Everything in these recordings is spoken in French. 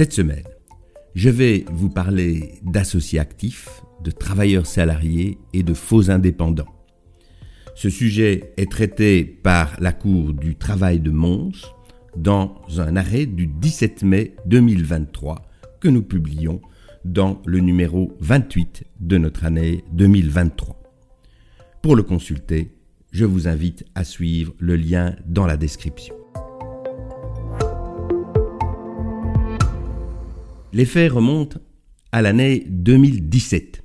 Cette semaine, je vais vous parler d'associés actifs, de travailleurs salariés et de faux indépendants. Ce sujet est traité par la Cour du travail de Mons dans un arrêt du 17 mai 2023 que nous publions dans le numéro 28 de notre année 2023. Pour le consulter, je vous invite à suivre le lien dans la description. Les faits remontent à l'année 2017.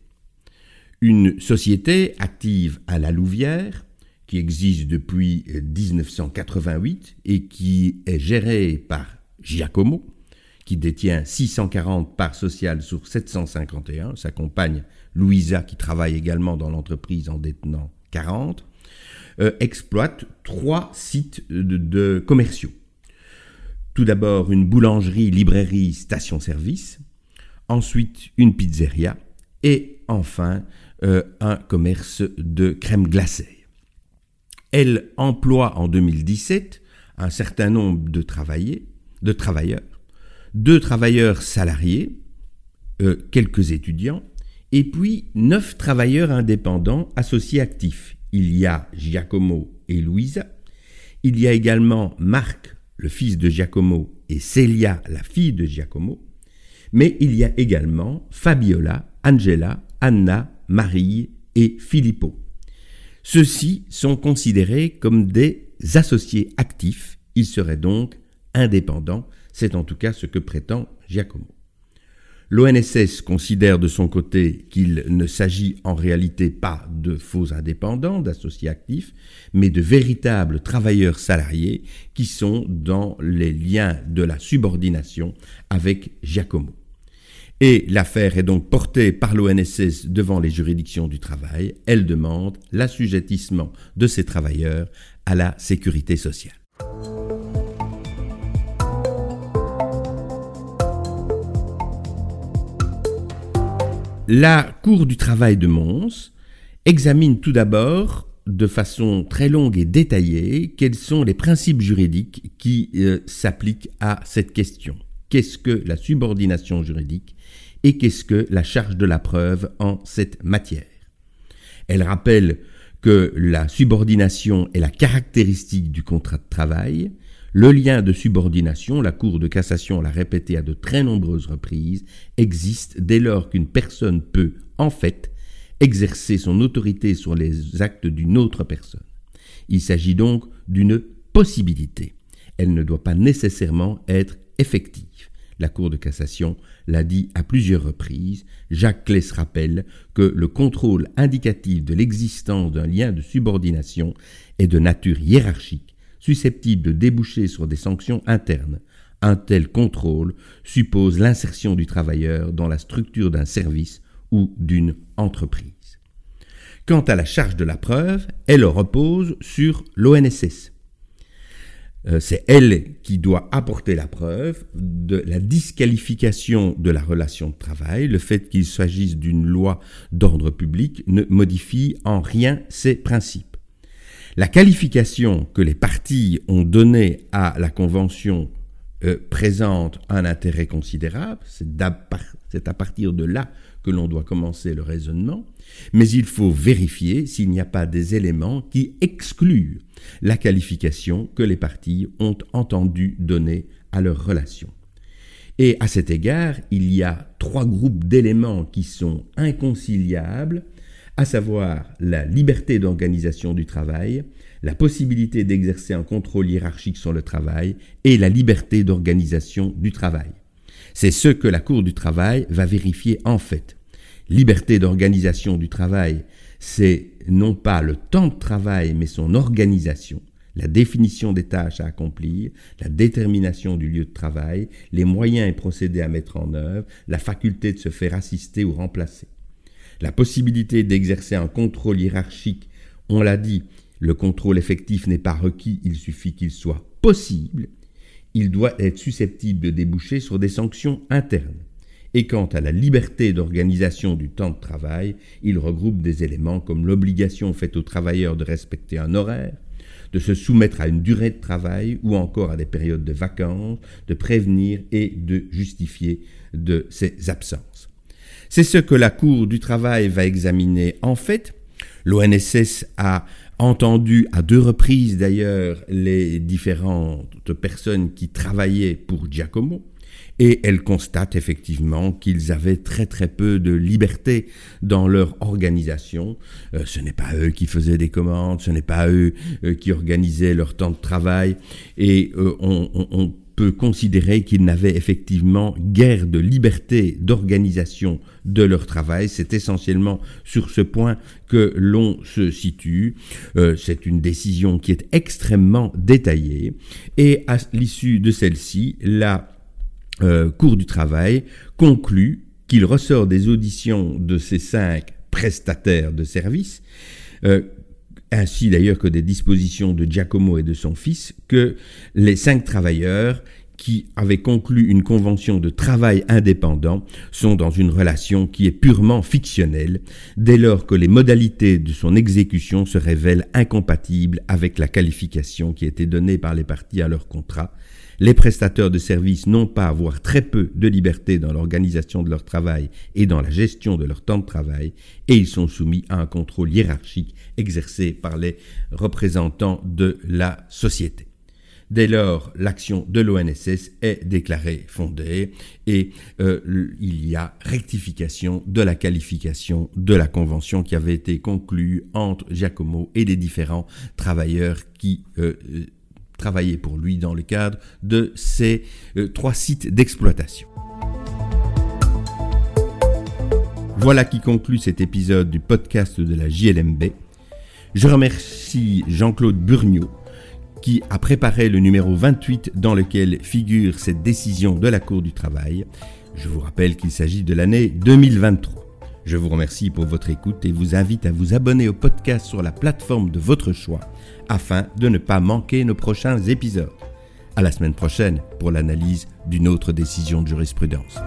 Une société active à la Louvière, qui existe depuis 1988 et qui est gérée par Giacomo, qui détient 640 parts sociales sur 751, sa compagne Louisa, qui travaille également dans l'entreprise en détenant 40, euh, exploite trois sites de commerciaux. Tout d'abord une boulangerie, librairie, station-service, ensuite une pizzeria et enfin euh, un commerce de crème glacée. Elle emploie en 2017 un certain nombre de, de travailleurs, deux travailleurs salariés, euh, quelques étudiants, et puis neuf travailleurs indépendants associés actifs. Il y a Giacomo et Louisa. Il y a également Marc, le fils de Giacomo, et Celia, la fille de Giacomo, mais il y a également Fabiola, Angela, Anna, Marie et Filippo. Ceux-ci sont considérés comme des associés actifs, ils seraient donc indépendants, c'est en tout cas ce que prétend Giacomo. L'ONSS considère de son côté qu'il ne s'agit en réalité pas de faux indépendants, d'associés actifs, mais de véritables travailleurs salariés qui sont dans les liens de la subordination avec Giacomo. Et l'affaire est donc portée par l'ONSS devant les juridictions du travail. Elle demande l'assujettissement de ces travailleurs à la sécurité sociale. La Cour du travail de Mons examine tout d'abord de façon très longue et détaillée quels sont les principes juridiques qui euh, s'appliquent à cette question. Qu'est-ce que la subordination juridique et qu'est-ce que la charge de la preuve en cette matière? Elle rappelle que la subordination est la caractéristique du contrat de travail, le lien de subordination, la Cour de cassation l'a répété à de très nombreuses reprises, existe dès lors qu'une personne peut, en fait, exercer son autorité sur les actes d'une autre personne. Il s'agit donc d'une possibilité. Elle ne doit pas nécessairement être effective. La Cour de cassation l'a dit à plusieurs reprises. Jacques Claes rappelle que le contrôle indicatif de l'existence d'un lien de subordination est de nature hiérarchique susceptible de déboucher sur des sanctions internes. Un tel contrôle suppose l'insertion du travailleur dans la structure d'un service ou d'une entreprise. Quant à la charge de la preuve, elle repose sur l'ONSS. Euh, c'est elle qui doit apporter la preuve de la disqualification de la relation de travail. Le fait qu'il s'agisse d'une loi d'ordre public ne modifie en rien ces principes. La qualification que les parties ont donnée à la Convention euh, présente un intérêt considérable, c'est à partir de là que l'on doit commencer le raisonnement, mais il faut vérifier s'il n'y a pas des éléments qui excluent la qualification que les parties ont entendu donner à leur relation. Et à cet égard, il y a trois groupes d'éléments qui sont inconciliables à savoir la liberté d'organisation du travail, la possibilité d'exercer un contrôle hiérarchique sur le travail et la liberté d'organisation du travail. C'est ce que la Cour du travail va vérifier en fait. Liberté d'organisation du travail, c'est non pas le temps de travail, mais son organisation. la définition des tâches à accomplir, la détermination du lieu de travail, les moyens et procédés à mettre en œuvre, la faculté de se faire assister ou remplacer. La possibilité d'exercer un contrôle hiérarchique, on l'a dit, le contrôle effectif n'est pas requis, il suffit qu'il soit possible. Il doit être susceptible de déboucher sur des sanctions internes. Et quant à la liberté d'organisation du temps de travail, il regroupe des éléments comme l'obligation faite aux travailleurs de respecter un horaire, de se soumettre à une durée de travail ou encore à des périodes de vacances, de prévenir et de justifier de ses absences. C'est ce que la Cour du travail va examiner. En fait, l'ONSS a entendu à deux reprises d'ailleurs les différentes personnes qui travaillaient pour Giacomo et elle constate effectivement qu'ils avaient très très peu de liberté dans leur organisation. Euh, ce n'est pas eux qui faisaient des commandes, ce n'est pas eux euh, qui organisaient leur temps de travail, et euh, on, on peut considérer qu'ils n'avaient effectivement guère de liberté d'organisation de leur travail. C'est essentiellement sur ce point que l'on se situe. c'est une décision qui est extrêmement détaillée et à l'issue de celle-ci, la euh, Cour du travail conclut qu'il ressort des auditions de ces cinq prestataires de services, euh, ainsi d'ailleurs que des dispositions de Giacomo et de son fils, que les cinq travailleurs qui avaient conclu une convention de travail indépendant sont dans une relation qui est purement fictionnelle, dès lors que les modalités de son exécution se révèlent incompatibles avec la qualification qui était donnée par les parties à leur contrat, les prestataires de services n'ont pas, voire très peu, de liberté dans l'organisation de leur travail et dans la gestion de leur temps de travail, et ils sont soumis à un contrôle hiérarchique exercé par les représentants de la société. Dès lors, l'action de l'ONSS est déclarée fondée et euh, il y a rectification de la qualification de la convention qui avait été conclue entre Giacomo et les différents travailleurs qui euh, travailler pour lui dans le cadre de ces euh, trois sites d'exploitation. Voilà qui conclut cet épisode du podcast de la JLMB. Je remercie Jean-Claude Burniot qui a préparé le numéro 28 dans lequel figure cette décision de la Cour du travail. Je vous rappelle qu'il s'agit de l'année 2023. Je vous remercie pour votre écoute et vous invite à vous abonner au podcast sur la plateforme de votre choix afin de ne pas manquer nos prochains épisodes. À la semaine prochaine pour l'analyse d'une autre décision de jurisprudence.